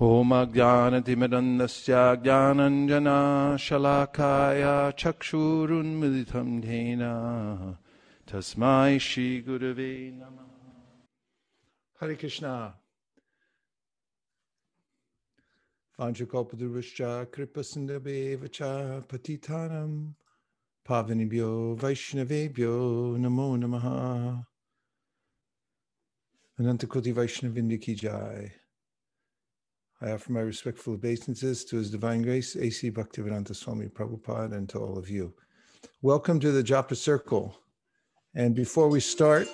होमज्ञानतिमिरन्दस्य ज्ञानञ्जनाशलाकाय चक्षुरुन्मिलितं धेन तस्मै श्रीगुरवे नमः Hare Krishna. Vanchakalpadurvascha kripasindabhevacha patitanam pavanibhyo vaishnavebhyo namo namaha. Anantakoti Vaishnavindi ki jai. I offer my respectful obeisances to His Divine Grace, A.C. Bhaktivedanta Swami Prabhupada, and to all of you. Welcome to the Japa Circle. And before we start,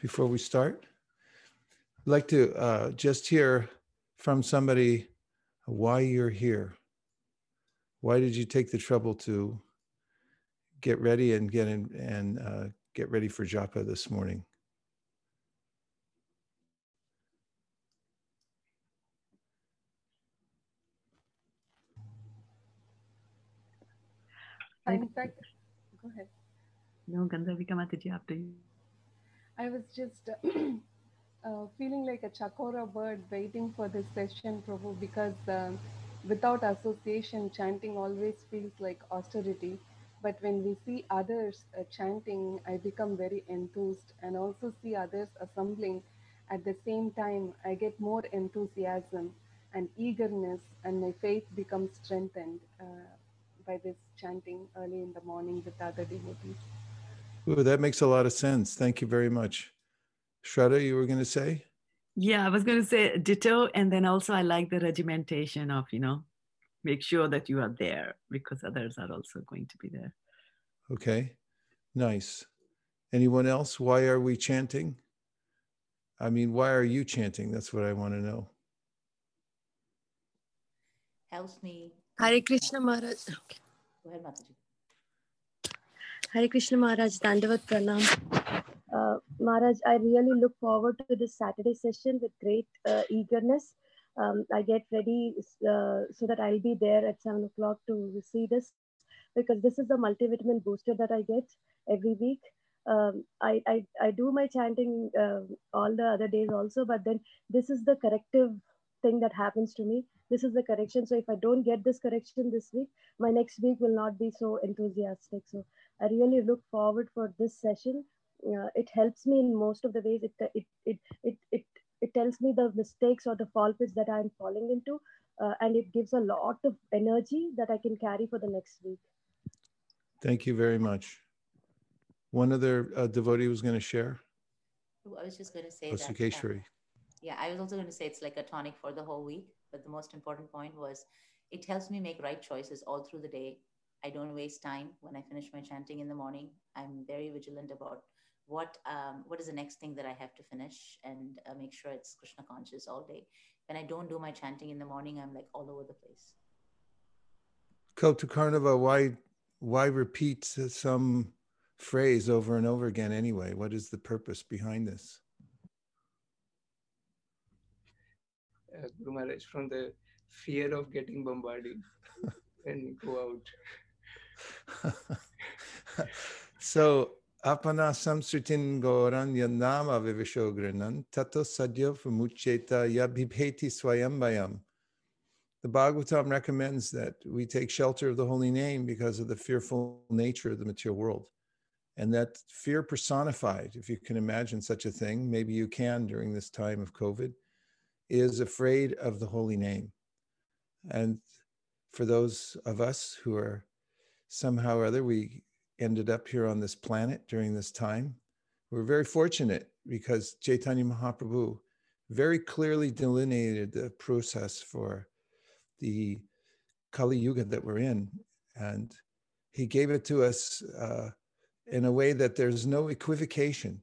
before we start, I'd like to uh, just hear from somebody why you're here. Why did you take the trouble to get ready and get in and uh, get ready for japa this morning? In fact, go ahead. No, Gandharvika Mataji, after you. I was just uh, feeling like a chakora bird waiting for this session, Prabhu, because um, without association, chanting always feels like austerity. But when we see others uh, chanting, I become very enthused and also see others assembling. At the same time, I get more enthusiasm and eagerness, and my faith becomes strengthened uh, by this chanting early in the morning with other devotees. Ooh, that makes a lot of sense. Thank you very much. Shraddha, you were going to say? Yeah, I was going to say ditto. And then also, I like the regimentation of, you know, make sure that you are there because others are also going to be there. Okay, nice. Anyone else? Why are we chanting? I mean, why are you chanting? That's what I want to know. Helps me. Hare Krishna Maharaj. Okay. Go ahead, Mataji. Hare Krishna Maharaj, Dandavat Pranam. Uh, Maharaj, I really look forward to this Saturday session with great uh, eagerness. Um, I get ready uh, so that I'll be there at 7 o'clock to see this because this is the multivitamin booster that I get every week. Um, I, I, I do my chanting uh, all the other days also, but then this is the corrective thing that happens to me. This is the correction. So if I don't get this correction this week, my next week will not be so enthusiastic. So I really look forward for this session. Uh, it helps me in most of the ways. It, it, it, it, it, it tells me the mistakes or the fall pits that I'm falling into. Uh, and it gives a lot of energy that I can carry for the next week. Thank you very much. One other uh, devotee was going to share. I was just going to say Oh, that. uh, Sukeshwari. yeah, I was also going to say it's like a tonic for the whole week. But the most important point was it helps me make right choices all through the day. I don't waste time when I finish my chanting in the morning. I'm very vigilant about what um, what is the next thing that I have to finish and uh, make sure it's Krishna conscious all day. When I don't do my chanting in the morning, I'm like all over the place. Kautukarnava, why why repeat some phrase over and over again anyway? What is the purpose behind this? uh, Guru Maharaj from the fear of getting bombarded when you go out. so apana samsritin goran yanama vivishogrinan tato sadyo mucheta yabhibheti swayambayam. The Bhagavatam recommends that we take shelter of the holy name because of the fearful nature of the material world. And that fear personified, if you can imagine such a thing, maybe you can during this time of COVID, is afraid of the holy name. And for those of us who are somehow or other, we ended up here on this planet during this time. We're very fortunate because Chaitanya Mahaprabhu very clearly delineated the process for the Kali Yuga that we're in. And he gave it to us uh, in a way that there's no equivocation.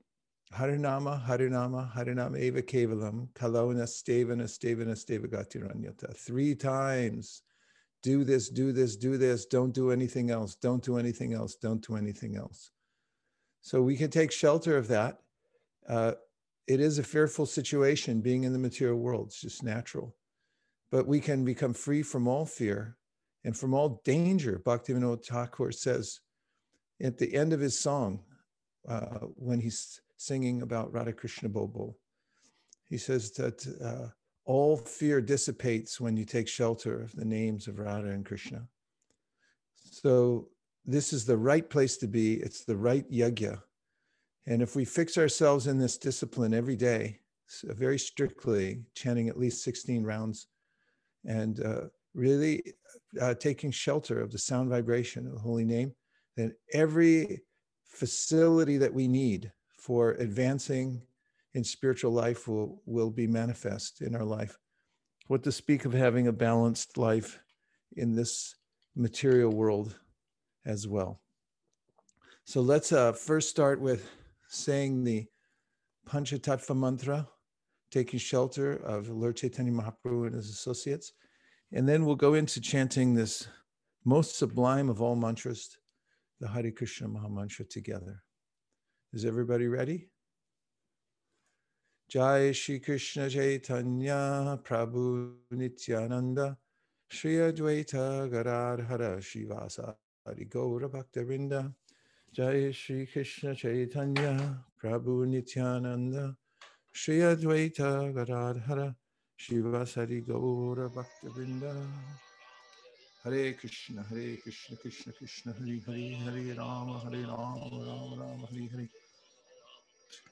Harinama, Harinama, Harinama Eva Kevalam, Kalona Stevana, Stevana, Stevagatiranyata. Three times. Do this, do this, do this. Don't do anything else. Don't do anything else. Don't do anything else. So we can take shelter of that. Uh, it is a fearful situation being in the material world. It's just natural. But we can become free from all fear and from all danger. Bhaktivinoda Thakur says at the end of his song, uh, when he's singing about Radha Krishna Bobo. He says that uh, all fear dissipates when you take shelter of the names of Radha and Krishna. So this is the right place to be. It's the right yajna. And if we fix ourselves in this discipline every day, very strictly chanting at least 16 rounds and uh, really uh, taking shelter of the sound vibration of the holy name, then every facility that we need for advancing in spiritual life will, will be manifest in our life. What to speak of having a balanced life in this material world as well. So let's uh, first start with saying the Panchatattva mantra, taking shelter of Lord Chaitanya Mahaprabhu and his associates. And then we'll go into chanting this most sublime of all mantras, the Hare Krishna Maha Mantra together. Is everybody ready? Jai Shri Krishna Chaitanya Prabhu Nityananda Shri Advaita Gadadhara Srivasa Adi Gaura Bhaktavrinda Jai Shri Krishna Chaitanya Prabhu Nityananda Shri Advaita Gadadhara Srivasadi Gaura Bhaktavrinda Hare Krishna Hare Krishna Krishna Krishna Hare Hare Hare Rama Hare Rama Rama Rama Hare Hare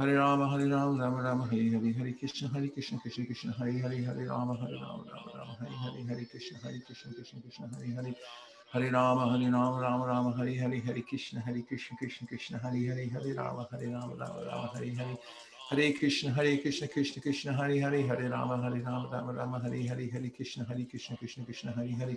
Hare Rama, Hare Rama, Rama Rama, Hare Hare, Hare Krishna, Hare Krishna, Krishna Krishna, Hare Hare, Hare Rama, Hare Rama, Rama Rama, Hare Hare, Hare Krishna, Hare Krishna, Krishna Krishna, Hare Hare. Hare Rama, Hare Rama, Rama Rama, Hare Hare, Hare Krishna, Hare Krishna, Krishna Krishna, Hare Hare, Hare Rama, Hare Rama, Rama Rama, Hare Hare. Hare Krishna, Hare Krishna, Krishna Krishna, Hare Hare, Hare Rama, Hare Rama, Rama Rama, Hare Hare, Hare Krishna, Hare Krishna, Krishna Krishna, Hare Hare.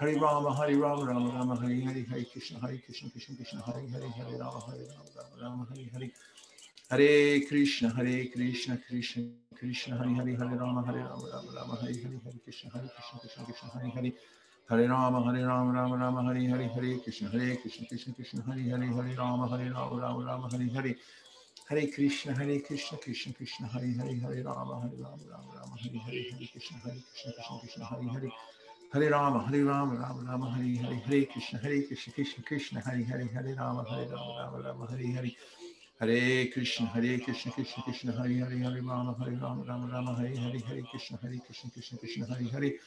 Hare Rama, Hare Rama, Rama Rama, Hare Hare, Hare Krishna, Hare Krishna, Krishna Krishna, Hare Hare, Hare Rama, Hare Rama, Rama Rama, Hare Hare. Hare Krishna, Hare Krishna, Krishna Krishna, Hare Hare, Hare Rama, Hare Rama, Rama Rama, Hare Hare, Hare Krishna, Hare Krishna, Krishna Krishna, Hare Hare. Hare Rama, Hare Rama, Rama Rama, Hare Hare, Hare Krishna, Hare Krishna, Krishna Krishna, Hare Hare, Hare Rama, Hare Rama, Rama Rama, Hare Hare. Hare Krishna, Hare Krishna, Krishna Krishna, Hare Hare, Hare Rama, Hare Rama, Rama Rama, Hare Hare, Hare Krishna, Hare Krishna, Krishna Krishna, Hare Hare. هري راما هري راما راما راما هري هري هري كريشنا هري كريشنا كريشنا كريشنا هري هري هري راما هري راما راما راما هري هري هري كريشنا هري كريشنا كريشنا كريشنا هري هري هري راما هري راما راما راما هري هري هري كريشنا هري كريشنا كريشنا كريشنا هري هري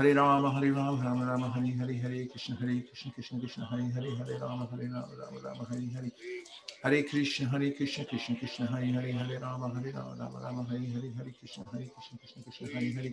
هري راما هري راما راما راما هري هري هري كريشنا هري كريشنا كريشنا كريشنا هري هري هري راما هري راما راما راما هري هري هري كريشنا هري كريشنا كريشنا كريشنا هري هري هري راما هري راما راما راما هري هري هري كريشنا هري كريشنا كريشنا كريشنا هري هري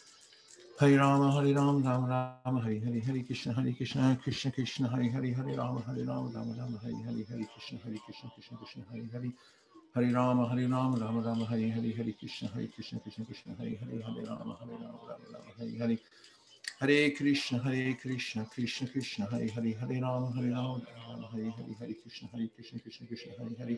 Hare Rama, Hare Rama, Rama Rama, Hare Hare, Hare Krishna, Hare Krishna, Krishna Krishna, Hare Hare, Hare Rama, Hare Rama, Rama Rama, Hare Hare, Hare Krishna, Hare Krishna, Krishna Krishna, Hare Hare. Hare Rama, Hare Rama, Rama Rama, Hare Hare, Hare Krishna, Hare Krishna, Krishna Krishna, Hare Hare, Hare Rama, Hare Rama, Rama Rama, Hare Hare. Hare Krishna, Hare Krishna, Krishna Krishna, Hare Hare, Hare Rama, Hare Rama, Rama Hare Hare, Hare Krishna, Hare Krishna, Krishna Krishna, Hare Hare.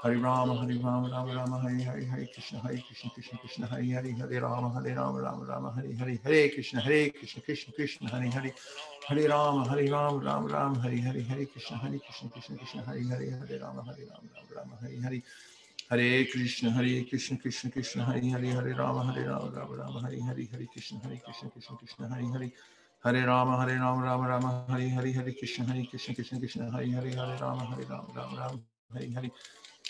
Hare Rama, Hare Rama, Rama Rama, Hare Hare, Hare Krishna, Hare Krishna, Krishna Krishna, Hare Hare, Hare Rama, Hare Rama, Rama Rama, Hare Hare, Hare Krishna, Hare Krishna, Krishna Krishna, Hare Hare. Hare Rama, Hare Rama, Rama Rama, Hare Hare, Hare Krishna, Hare Krishna, Krishna Krishna, Hare Hare, Hare Rama, Hare Rama, Rama Rama, Hare Hare. Hare Krishna, Hare Krishna, Krishna Krishna, Hare Hare, Hare Rama, Hare Rama, Rama Rama, Hare Hare, Hare Krishna, Hare Krishna, Krishna Krishna, Hare Hare. Hare Rama, Hare Rama, Rama Rama, Hare Hare, Hare Krishna, Hare Krishna, Krishna Krishna, Hare Hare, Hare Rama, Hare Rama, Rama Rama, Hare Hare.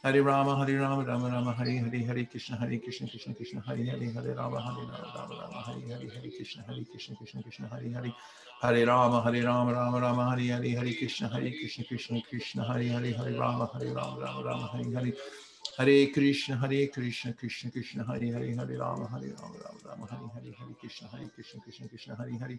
Hare Rama Hare Rama Rama Rama Hare Hare Hare Krishna Hare Krishna Krishna Krishna Hare Hare Hare Rama Hare Rama Rama Rama Hare Hare Hare Krishna Hare Krishna Krishna Krishna Hare Hare Hare Rama Hare Rama Rama Rama Hare Hare Hare Krishna Hare Krishna Krishna Krishna Hare Hare Hare Rama Hare Rama Rama Rama Hare Hare Hare Krishna Hare Krishna Krishna Krishna Hare Hare Hare Rama Hare Rama Rama Rama Hare Hare Hare Krishna Hare Krishna Krishna Krishna Hare Hare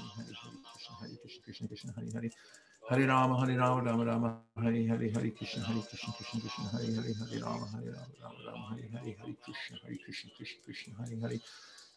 Hare Krishna Krishna Krishna Hare Hare Hare Rama Hare Rama Rama Rama Hare Hare Hare Krishna Hare Krishna Krishna Krishna Hare Hare Hare Rama Hare Rama Rama Rama Hare Hare Hare Krishna Hare Krishna Krishna Krishna Hare Hare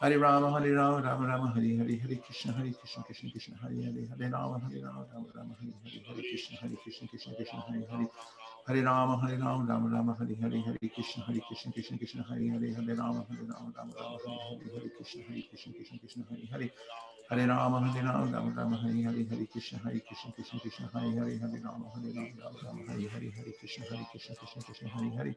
Hare Rama, Hare Rama, Rama Rama, Hare Hare, Hare Krishna, Hare Krishna, Krishna Krishna, Hare Hare, Hare Rama, Hare Rama, Rama Rama, Hare Hare, Hare Krishna, Hare Krishna, Krishna Krishna, Hare Hare. Hare Rama, Hare Rama, Rama Rama, Hare Hare, Hare Krishna, Hare Krishna, Krishna Krishna, Hare Hare, Hare Rama, Hare Rama, Rama Rama, Hare Hare, Hare Krishna, Hare Krishna, Krishna Krishna, Hare Hare. Hare Rama, Hare Rama, Rama Rama, Hare Hare, Hare Krishna, Hare Krishna, Krishna Krishna, Hare Hare, Hare Rama, Hare Rama, Rama Rama, Hare Hare, Hare Krishna, Hare Krishna, Krishna Krishna, Hare Hare.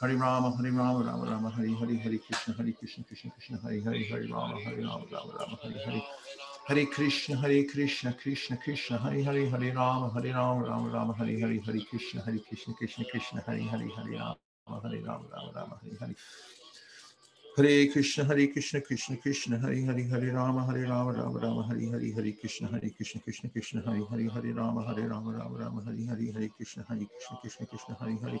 Hare Rama, Hare Rama, Rama Rama, Hare Hare, Hare Krishna, Hare Krishna, Krishna Krishna, Hare Hare, Hare Rama, Hare Rama, Rama Rama, Hare Hare. Hare Krishna, Hare Krishna, Krishna Krishna, Hare Hare, Hare Rama, Hare Rama, Rama Rama, Hare Hare, Hare Krishna, Hare Krishna, Krishna Krishna, Hare Hare, Hare Rama, Hare Rama, Rama Rama, Hare Hare. Hare Krishna, Hare Krishna, Krishna Krishna, Hare Hare, Hare Rama, Hare Rama, Rama Rama, Hare Hare, Hare Krishna, Hare Krishna, Krishna Krishna, Hare Hare, Hare Rama, Hare Rama, Rama Rama, Hare Hare, Hare Krishna, Hare Krishna, Krishna Krishna, Hare Hare.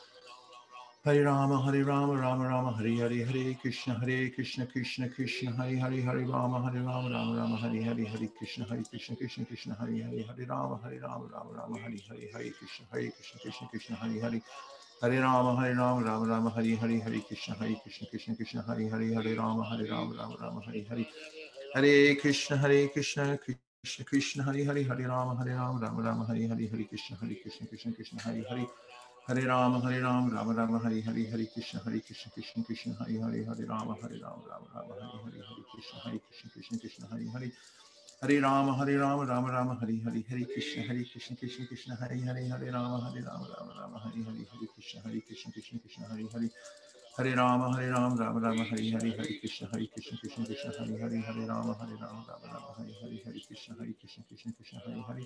Hare Rama, Hare Rama, Rama Rama, Hare Hare, Hare Krishna, Hare Krishna, Krishna Krishna, Hare Hare, Hare Rama, Hare Rama, Rama Rama, Hare Hare, Hare Krishna, Hare Krishna, Krishna Krishna, Hare Hare, Hare Rama, Hare Rama, Rama Rama, Hare Hare, Hare Krishna, Hare Krishna, Krishna Krishna, Hare Hare. Hare Rama, Hare Rama, Rama Rama, Hare Hare, Hare Krishna, Hare Krishna, Krishna Krishna, Hare Hare, Hare Rama, Hare Rama, Rama Rama, Hare Hare. Hare Krishna, Hare Krishna, Krishna Krishna, Hare Hare, Hare Rama, Hare Rama, Rama Rama, Hare Hare, Hare Krishna, Hare Krishna, Krishna Krishna, Hare Hare. Hare Rama, Hare Rama, Rama Rama, Hare Hare, Hare Krishna, Hare Krishna, Krishna Krishna, Hare Hare, Hare Rama, Hare Rama, Rama Rama, Hare Hare, Hare Krishna, Hare Krishna, Krishna Krishna, Hare Hare. Hare Rama, Hare Rama, Rama Rama, Hare Hare, Hare Krishna, Hare Krishna, Krishna Krishna, Hare Hare, Hare Rama, Hare Rama, Rama Rama, Hare Hare, Hare Krishna, Hare Krishna, Krishna Krishna, Hare Hare. Hare Rama, Hare Rama, Rama Rama, Hare Hare, Hare Krishna, Hare Krishna, Krishna Krishna, Hare Hare, Hare Rama, Hare Rama, Rama Rama, Hare Hare, Hare Krishna, Hare Krishna, Krishna Krishna, Hare Hare.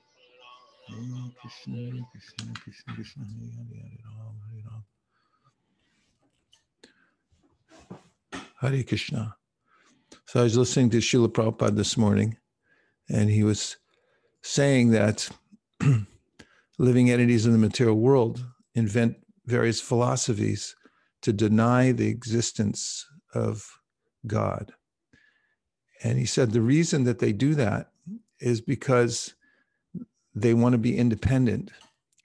Hare Krishna, Hare Krishna, Krishna Krishna, Hare Hare. Hare Krishna. So I was listening to Srila Prabhupada this morning, and he was saying that living entities in the material world invent various philosophies to deny the existence of God. And he said the reason that they do that is because they want to be independent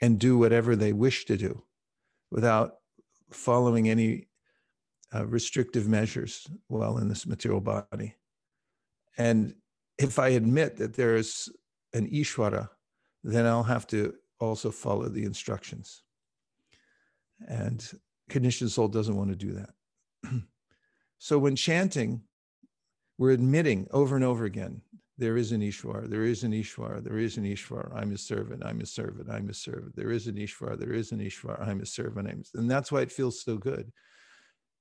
and do whatever they wish to do without following any uh, restrictive measures while in this material body. And if I admit that there is an Ishvara, then I'll have to also follow the instructions. And conditioned soul doesn't want to do that. so when chanting, we're admitting over and over again there is an Ishwar, there is an Ishwar, there is an Ishwar, I'm a servant, I'm a servant, I'm a servant, there is an Ishwar, there is an Ishwar, I'm a servant, I'm a... and that's why it feels so good.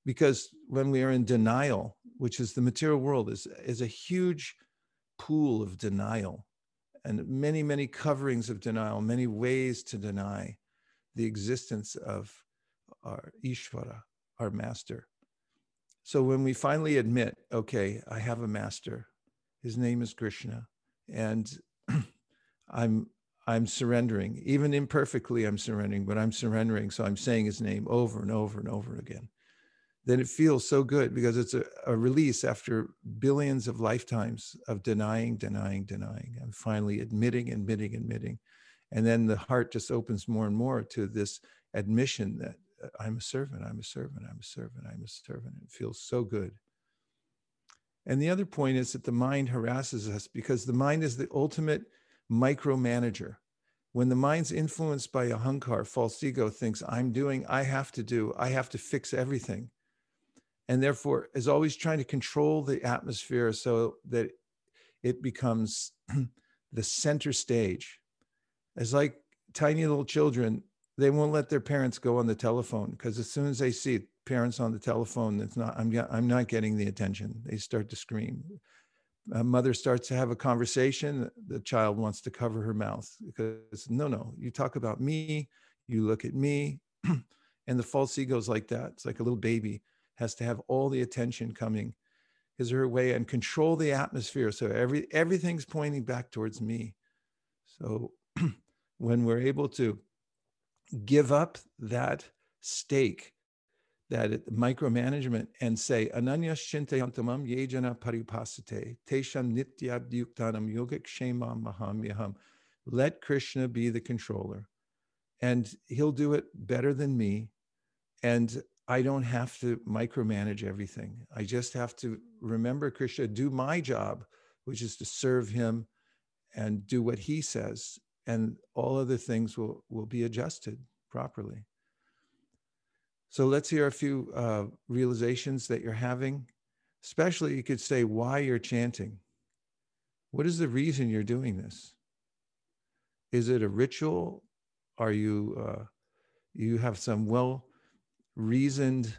Because when we are in denial, which is the material world, is, is a huge pool of denial and many, many coverings of denial, many ways to deny the existence of our Ishvara, our master. So when we finally admit, okay, I have a master, his name is Krishna, and I'm I'm surrendering, even imperfectly, I'm surrendering, but I'm surrendering. So I'm saying his name over and over and over again. Then it feels so good because it's a, a release after billions of lifetimes of denying, denying, denying, and finally admitting, admitting, admitting. And then the heart just opens more and more to this admission that uh, I'm a servant, I'm a servant, I'm a servant, I'm a servant. It feels so good. And the other point is that the mind harasses us because the mind is the ultimate micromanager. When the mind's influenced by ahankar, false ego thinks, I'm doing, I have to do, I have to fix everything. And therefore is always trying to control the atmosphere so that it becomes the center stage. It's like tiny little children, they won't let their parents go on the telephone because as soon as they see parents on the telephone it's not i'm i'm not getting the attention. They start to scream. A mother starts to have a conversation. The child wants to cover her mouth because no no you talk about me you look at me and the false ego is like that. It's like a little baby has to have all the attention coming. Or her way and control the atmosphere? So every everything's pointing back towards me. So when we're able to give up that stake that it micromanagement and say ananya shintayantamam yejana paripasate tesham nityabdyuktanam yogic shema mahamyaham. Let Krishna be the controller. And he'll do it better than me. And I don't have to micromanage everything. I just have to remember Krishna, do my job, which is to serve him and do what he says. And all other things will, will be adjusted properly. So let's hear a few uh, realizations that you're having. Especially, you could say why you're chanting. What is the reason you're doing this? Is it a ritual? Are you uh, you have some well reasoned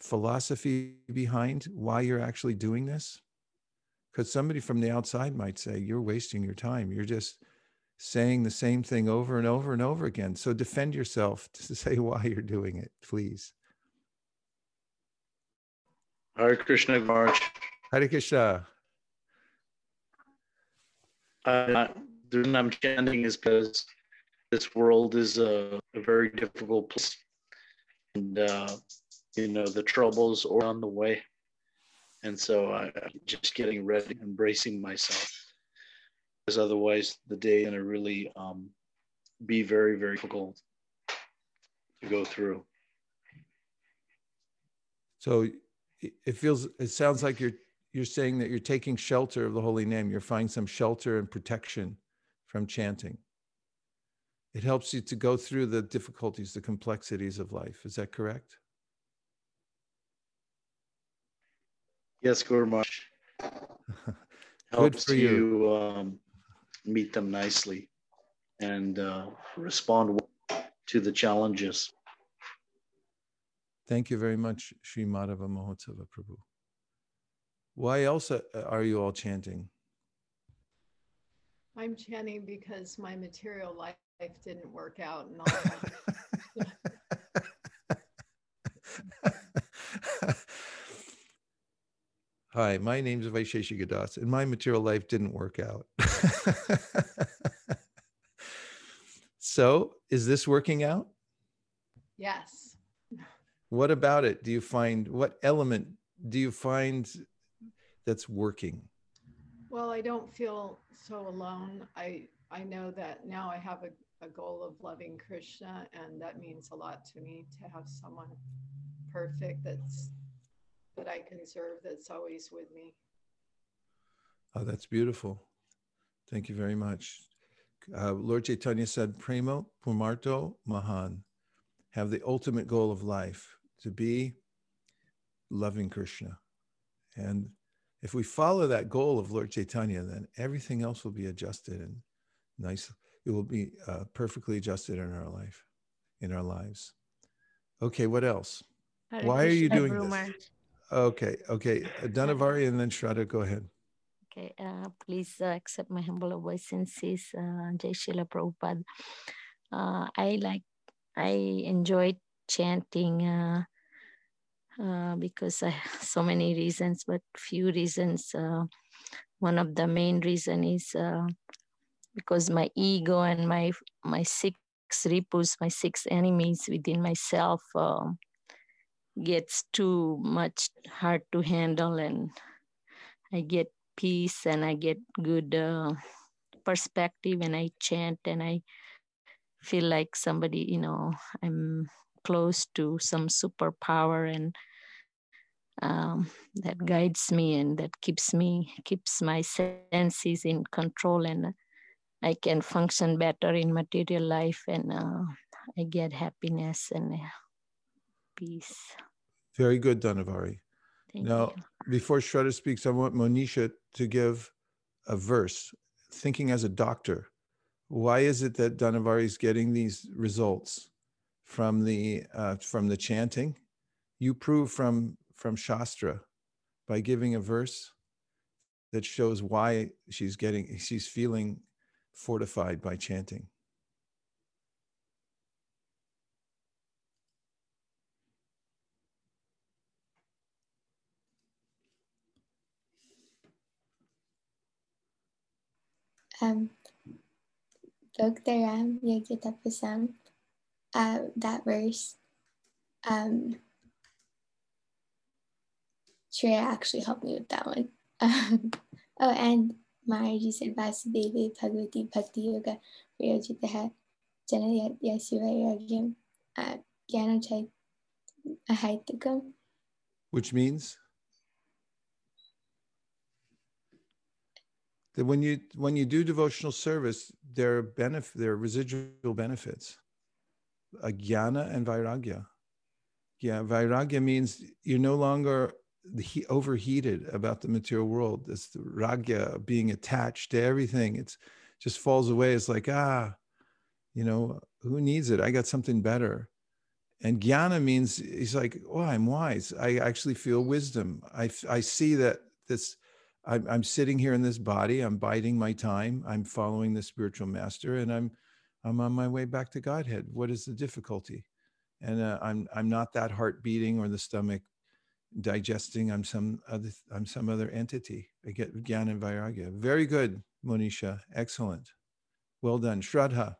philosophy behind why you're actually doing this? Because somebody from the outside might say you're wasting your time. You're just saying the same thing over and over and over again. So defend yourself to say why you're doing it, please. Hare Krishna, March. Hare Krishna. Uh, the reason I'm chanting is because this world is a, a very difficult place. And, uh, you know, the troubles are on the way. And so I, I'm just getting ready, embracing myself because otherwise the day is going to really um, be very, very difficult to go through. So it feels, it sounds like you're you're saying that you're taking shelter of the holy name. You're finding some shelter and protection from chanting. It helps you to go through the difficulties, the complexities of life. Is that correct? Yes, Guru Maharaj. Helps for you, you. um, meet them nicely and uh, respond to the challenges. Thank you very much, Sri Madhava Mahotsava Prabhu. Why else uh, are you all chanting? I'm chanting because my material life didn't work out and all Hi, my name is Vaisheshi Gadas, and my material life didn't work out. so, is this working out? Yes. What about it? Do you find what element do you find that's working? Well, I don't feel so alone. I I know that now I have a, a goal of loving Krishna, and that means a lot to me to have someone perfect that's that I can serve that's always with me. Oh, that's beautiful. Thank you very much. Uh, Lord Chaitanya said, Prema Pumarto Mahan, have the ultimate goal of life to be loving Krishna. And if we follow that goal of Lord Chaitanya, then everything else will be adjusted and nice. It will be uh, perfectly adjusted in our life, in our lives. Okay, what else? Hare Why are you doing Guru this? Okay, okay. Uh, Dhanavari and then Shraddha, go ahead. Okay, uh, please uh, accept my humble obeisances, uh, Jai Srila Prabhupada. Uh, I like, I enjoyed chanting uh, uh, because I have so many reasons, but few reasons. Uh, one of the main reason is uh, because my ego and my my six ripus, my six enemies within myself, um, gets too much hard to handle, and I get peace and I get good uh, perspective, and I chant and I feel like somebody, you know, I'm close to some superpower and um, that guides me and that keeps me keeps my senses in control and I can function better in material life and uh, I get happiness and peace. Very good, Dhanavari. Thank Now, you. before Shraddha speaks, I want Monisha to give a verse, thinking as a doctor. Why is it that Dhanavari is getting these results from the uh, from the chanting? You prove from from Shastra by giving a verse that shows why she's getting she's feeling fortified by chanting. Um, Doktaram Yagitapasam, uh, that verse, um, Shreya actually helped me with that one. Um, oh, and Maharaji said Vasudevi Bhagavati Bhakti Yoga Prayojitaha Jana Yasivayagyam uh, Gyanachai Ahaitakam. Which means that when you when you do devotional service, there are benefit there are residual benefits. A jnana and vairagya. Yeah, vairagya means you're no longer he, overheated about the material world. The ragya being attached to everything. It's just falls away. It's like ah, you know, who needs it? I got something better. And jnana means he's like, oh, I'm wise. I actually feel wisdom. I I see that this I'm, I'm sitting here in this body. I'm biding my time. I'm following the spiritual master, and I'm I'm on my way back to Godhead. What is the difficulty? And uh, I'm I'm not that heart beating or the stomach digesting. I'm some other I'm some other entity. I get Gyan and Vairagya. Very good, Monisha. Excellent. Well done, Shraddha.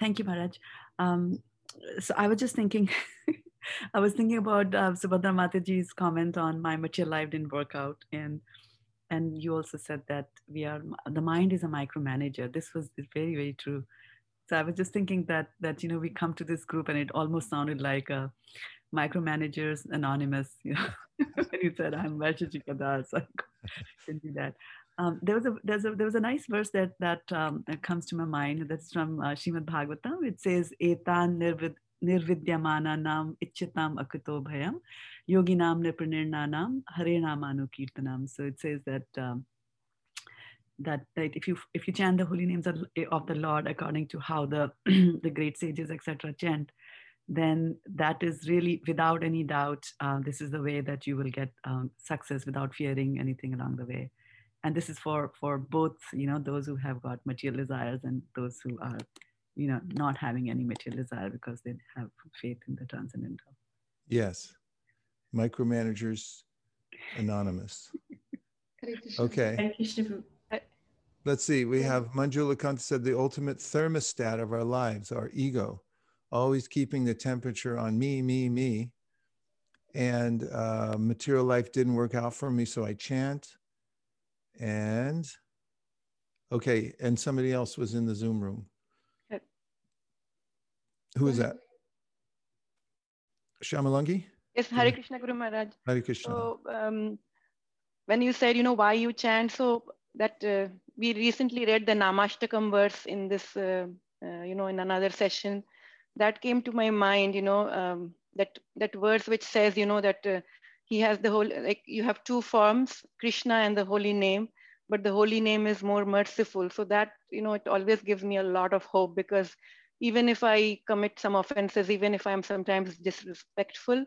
Thank you, Maharaj. Um, so I was just thinking, I was thinking about uh, Subhadra Mataji's comment on my material life didn't work out, and and you also said that we are the mind is a micromanager. This was very very true. So I was just thinking that that you know we come to this group and it almost sounded like a micromanagers anonymous. You know, when you said I'm Vaishajika Das, I can do that. Um, there was a there's a there was a nice verse that that, um, that comes to my mind. That's from uh, Shrimad Bhagavatam. It says, "Etan nirvid nirvidyamana nam ichitam akuto bhayam yoginam nipranirnanam hare namanu kirtanam." So it says that. Um, that, that if you if you chant the holy names of, of the Lord according to how the the great sages etc chant, then that is really without any doubt uh, this is the way that you will get um, success without fearing anything along the way and this is for for both you know those who have got material desires and those who are you know not having any material desire because they have faith in the transcendental. Yes. Micromanagers anonymous. Okay. Let's see. We have manjula kanta said the ultimate thermostat of our lives our ego always keeping the temperature on me me me. And uh, material life didn't work out for me so i chant and okay, and somebody else was in the Zoom room. Okay. Who is that? Shyamalungi? Yes, Hare Krishna Guru Maharaj. Hare Krishna. So, um, when you said, you know, why you chant, so that uh, we recently read the Namashtakam verse in this, uh, uh, you know, in another session, that came to my mind, you know, um, that that verse which says, you know, that uh, he has the whole like you have two forms krishna and the holy name but the holy name is more merciful. So that you know it always gives me a lot of hope because even if i commit some offenses even if i'm sometimes disrespectful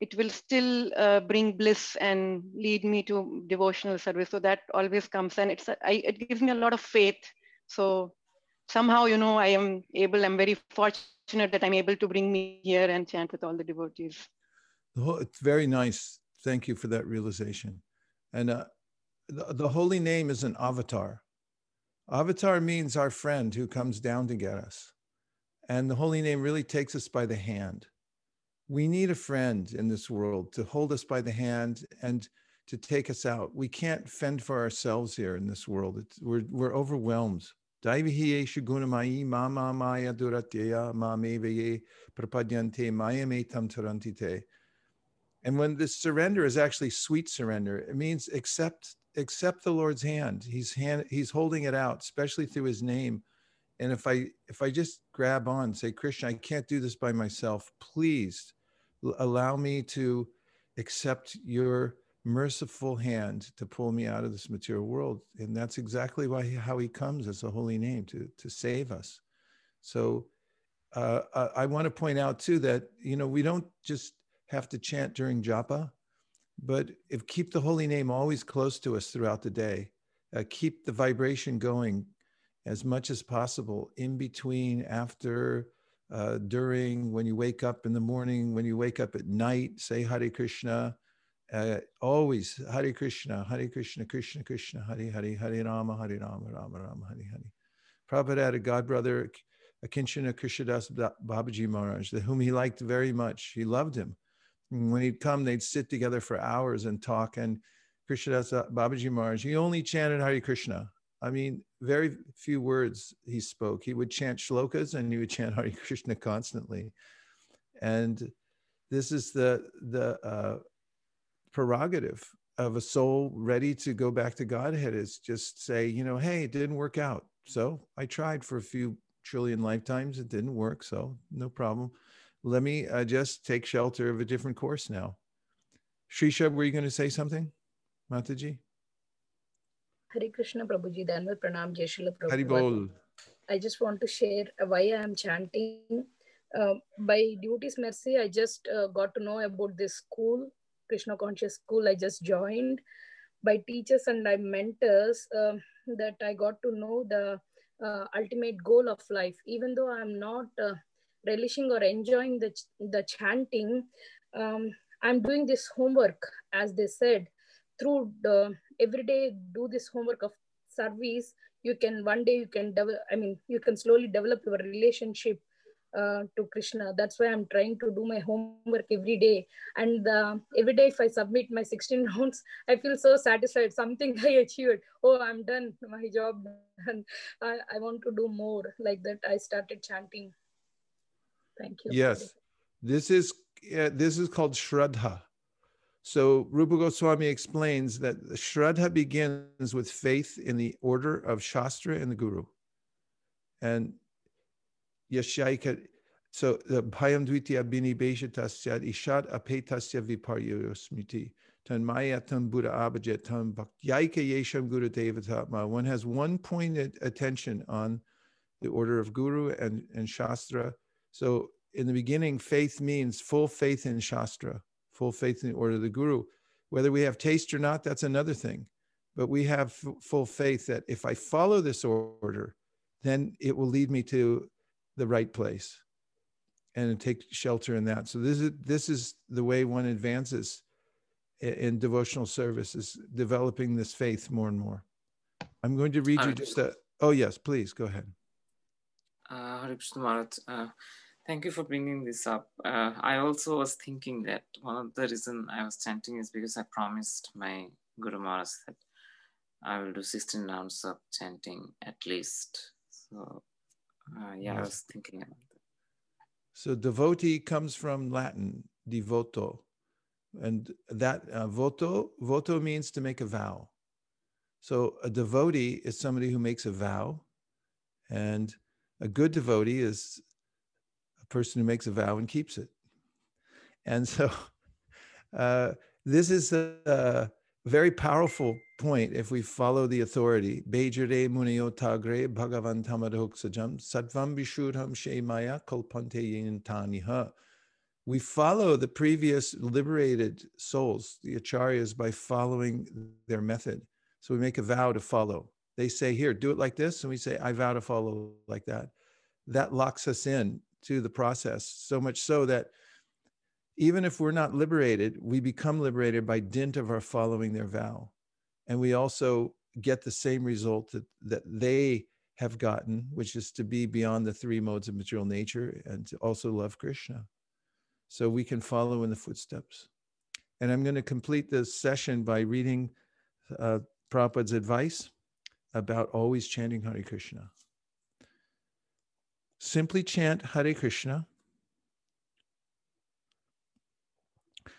it will still uh, bring bliss and lead me to devotional service. So that always comes and it's I, it gives me a lot of faith. So somehow you know i am able i'm very fortunate that i'm able to bring me here and chant with all the devotees it's very nice. Thank you for that realization. And uh, the, the holy name is an avatar. Avatar means our friend who comes down to get us. And the holy name really takes us by the hand. We need a friend in this world to hold us by the hand and to take us out. We can't fend for ourselves here in this world. It's, we're, we're overwhelmed. Mama maya duratya mame tarantite. And when this surrender is actually sweet surrender, it means accept accept the Lord's hand. He's hand he's holding it out, especially through his name. And if I if I just grab on, say, Krishna, I can't do this by myself. Please allow me to accept your merciful hand to pull me out of this material world. And that's exactly why how he comes as a holy name to to save us. So uh, I want to point out too that you know we don't just have to chant during japa, but if keep the holy name always close to us throughout the day, uh, keep the vibration going as much as possible in between, after, uh, during, when you wake up in the morning, when you wake up at night, say Hare Krishna. Uh, always Hare Krishna, Hare Krishna, Krishna Krishna, Hare Hare, Hare Rama, Hare Rama, Rama Rama, Hare Hare. Prabhupada had a god brother, Akinchana Krishnadas Babaji Maharaj, whom he liked very much. He loved him when he'd come, they'd sit together for hours and talk. And Krishnadas Babaji Maharaj, he only chanted Hare Krishna. I mean, very few words he spoke. He would chant shlokas and he would chant Hare Krishna constantly. And this is the the uh, prerogative of a soul ready to go back to Godhead is just say, you know, hey, it didn't work out. So I tried for a few trillion lifetimes. It didn't work. So no problem let me uh, just take shelter of a different course now. Shrisha, were you going to say something? Mataji? Hari Krishna Prabhuji, Dandavat Pranam Jai Srila Prabhuji. I just want to share why I am chanting. Uh, by devotee's mercy, I just uh, got to know about this school, Krishna Conscious School. I just joined. By teachers and my mentors, uh, that I got to know the uh, ultimate goal of life. Even though I'm not uh, relishing or enjoying the, the chanting, um, I'm doing this homework, as they said, through the everyday do this homework of service, you can one day you can develop, I mean, you can slowly develop your relationship uh, to Krishna. That's why I'm trying to do my homework every day. And uh, every day, if I submit my 16 rounds, I feel so satisfied. Something I achieved. Oh, I'm done. My job done. I, I want to do more. Like that, I started chanting. Thank you. Yes, this is uh, this is called Shraddha. So Rupa Goswami explains that Shraddha begins with faith in the order of Shastra and the Guru. And Yashaika, so the Bhayam Dvitya Bini Beshatasya Ishad Apetasya Viparyo Smriti. Tanmayatam Buddha Abhajatam Bhakyaika Yesham Guru Devatatma. One has one pointed attention on the order of Guru and, and Shastra. So in the beginning, faith means full faith in Shastra full faith in the order of the guru. Whether we have taste or not, that's another thing. But we have f- full faith that if I follow this order, then it will lead me to the right place and take shelter in that. So this is this is the way one advances in, in devotional service is developing this faith more and more. I'm going to read you just a oh yes, please go ahead. Uh, Hare Krishna Maharaj. Thank you for bringing this up. Uh, I also was thinking that one of the reason I was chanting is because I promised my Guru Maharaj that I will do 16 rounds of chanting at least. So, uh, yeah. I was thinking about that. So, devotee comes from Latin, devoto. And that uh, voto, voto means to make a vow. So, a devotee is somebody who makes a vow. And a good devotee is person who makes a vow and keeps it. And so uh, this is a, a, very powerful point if we follow the authority. Bejare muniyo tagre bhagavan tamadhoksajam vishudham shemaya. We follow the previous liberated souls, the acharyas, by following their method. So we make a vow to follow. They say, Here, do it like this. And we say, I vow to follow like that. That locks us in to the process, so much so that even if we're not liberated, we become liberated by dint of our following their vow. And we also get the same result that, that they have gotten, which is to be beyond the three modes of material nature and to also love Krishna. So we can follow in the footsteps. And I'm going to complete this session by reading uh, Prabhupada's advice about always chanting Hare Krishna. Simply chant Hare Krishna.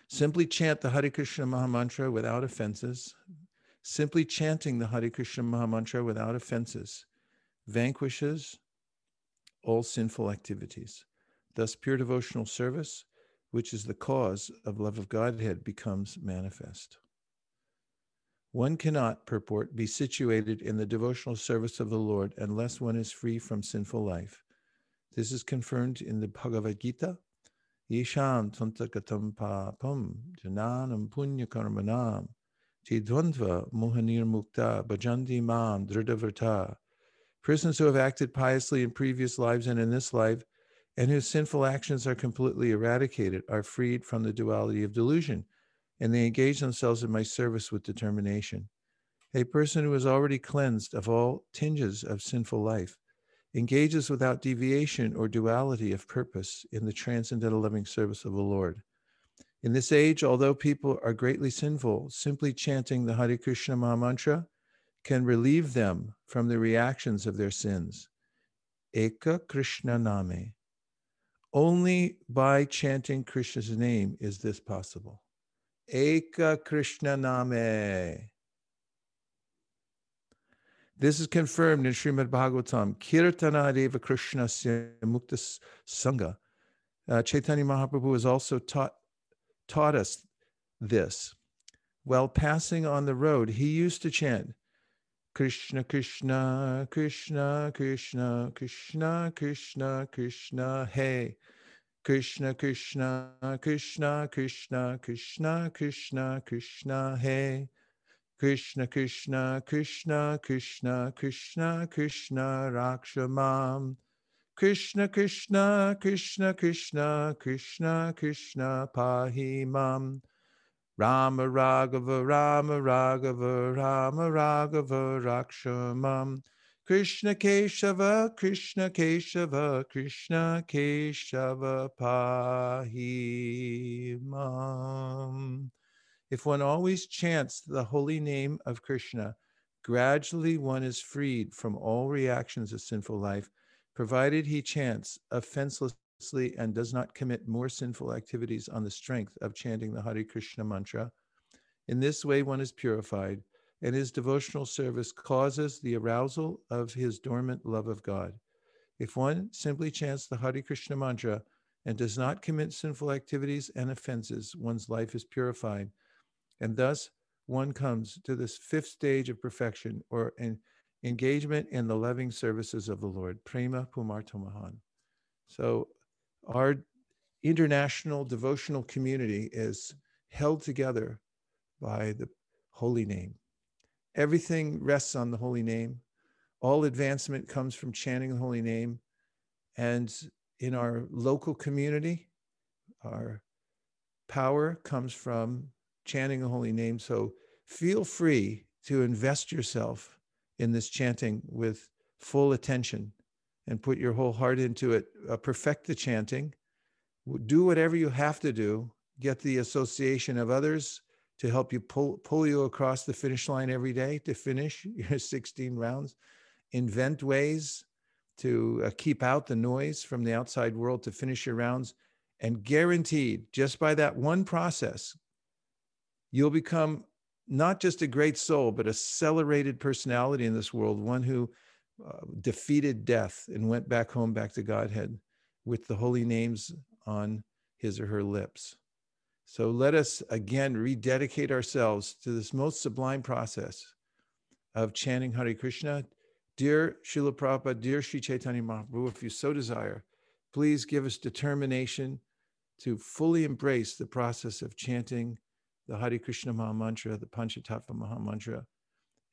Simply chant the Hare Krishna Mahamantra without offenses. Simply chanting the Hare Krishna Mahamantra without offenses vanquishes all sinful activities. Thus, pure devotional service, which is the cause of love of Godhead, becomes manifest. One cannot, purport, be situated in the devotional service of the Lord unless one is free from sinful life. This is confirmed in the Bhagavad Gita. Yesham tantakatam papam jananam punya karmanam mohanir mukta bhajanti mam dritavarta. Persons who have acted piously in previous lives and in this life, and whose sinful actions are completely eradicated, are freed from the duality of delusion, and they engage themselves in my service with determination. A person who is already cleansed of all tinges of sinful life engages without deviation or duality of purpose in the transcendental loving service of the Lord. In this age, although people are greatly sinful, simply chanting the Hare Krishna Maha Mantra can relieve them from the reactions of their sins. Eka Krishna Name. Only by chanting Krishna's name is this possible. Eka Krishna Name. This is confirmed in Srimad Bhagavatam. Kirtana Deva Krishna Mukta Sangha. Uh, Chaitanya Mahaprabhu has also taught, taught us this. While passing on the road, he used to chant, Krishna, Krishna, Krishna, Krishna, Krishna, Krishna, Krishna, Hey. Krishna, Krishna, Krishna, Krishna, Krishna, Krishna, Krishna, Hey. Krishna Krishna Krishna Krishna Krishna Krishna Rakshamam Krishna Krishna Krishna Krishna Krishna Krishna Pahimam Rama Raghava Rama Raghava Rama Raghava Rakshamam Krishna Keshava, Krishna Keshava, Krishna Keshava Pahimam. If one always chants the holy name of Krishna, gradually one is freed from all reactions of sinful life, provided he chants offenselessly and does not commit more sinful activities on the strength of chanting the Hare Krishna mantra. In this way, one is purified and his devotional service causes the arousal of his dormant love of God. If one simply chants the Hare Krishna mantra and does not commit sinful activities and offenses, one's life is purified. And thus, one comes to this fifth stage of perfection or an engagement in the loving services of the Lord, Prema Pumartho Mahan. So, our international devotional community is held together by the holy name. Everything rests on the holy name. All advancement comes from chanting the holy name. And in our local community, our power comes from chanting the holy name. So feel free to invest yourself in this chanting with full attention and put your whole heart into it. Uh, perfect the chanting. Do whatever you have to do. Get the association of others to help you pull, pull you across the finish line every day to finish your 16 rounds. Invent ways to uh, keep out the noise from the outside world to finish your rounds. And guaranteed, just by that one process, you'll become not just a great soul, but a celebrated personality in this world, one who uh, defeated death and went back home, back to Godhead with the holy names on his or her lips. So let us again rededicate ourselves to this most sublime process of chanting Hare Krishna. Dear Srila Prabhupada, dear Sri Chaitanya Mahaprabhu, if you so desire, please give us determination to fully embrace the process of chanting the Hare Krishna Maha Mantra, the Panchatattva Maha Mantra,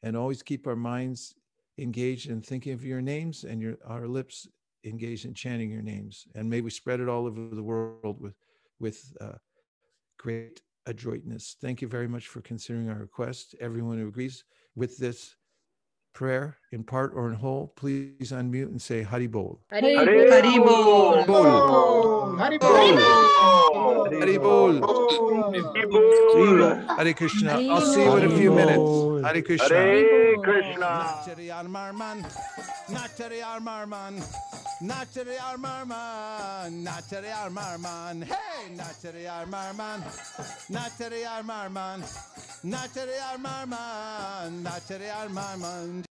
and always keep our minds engaged in thinking of your names and your our lips engaged in chanting your names. And may we spread it all over the world with with uh, great adroitness. Thank you very much for considering our request. Everyone who agrees with this prayer in part or in whole, please unmute and say Hari Bol. Hari Hari Bol. Bol. Hari Bol. Hari Bol. Hare Krishna. I'll see you in a few minutes. Hare Krishna. Hare Krishna. Natari Armarman, Natari Armarman, Natari Armarman, Natari Armarman, hey, Natari Armarman, Natari Armarman, Natari Armarman, Natari Armarman.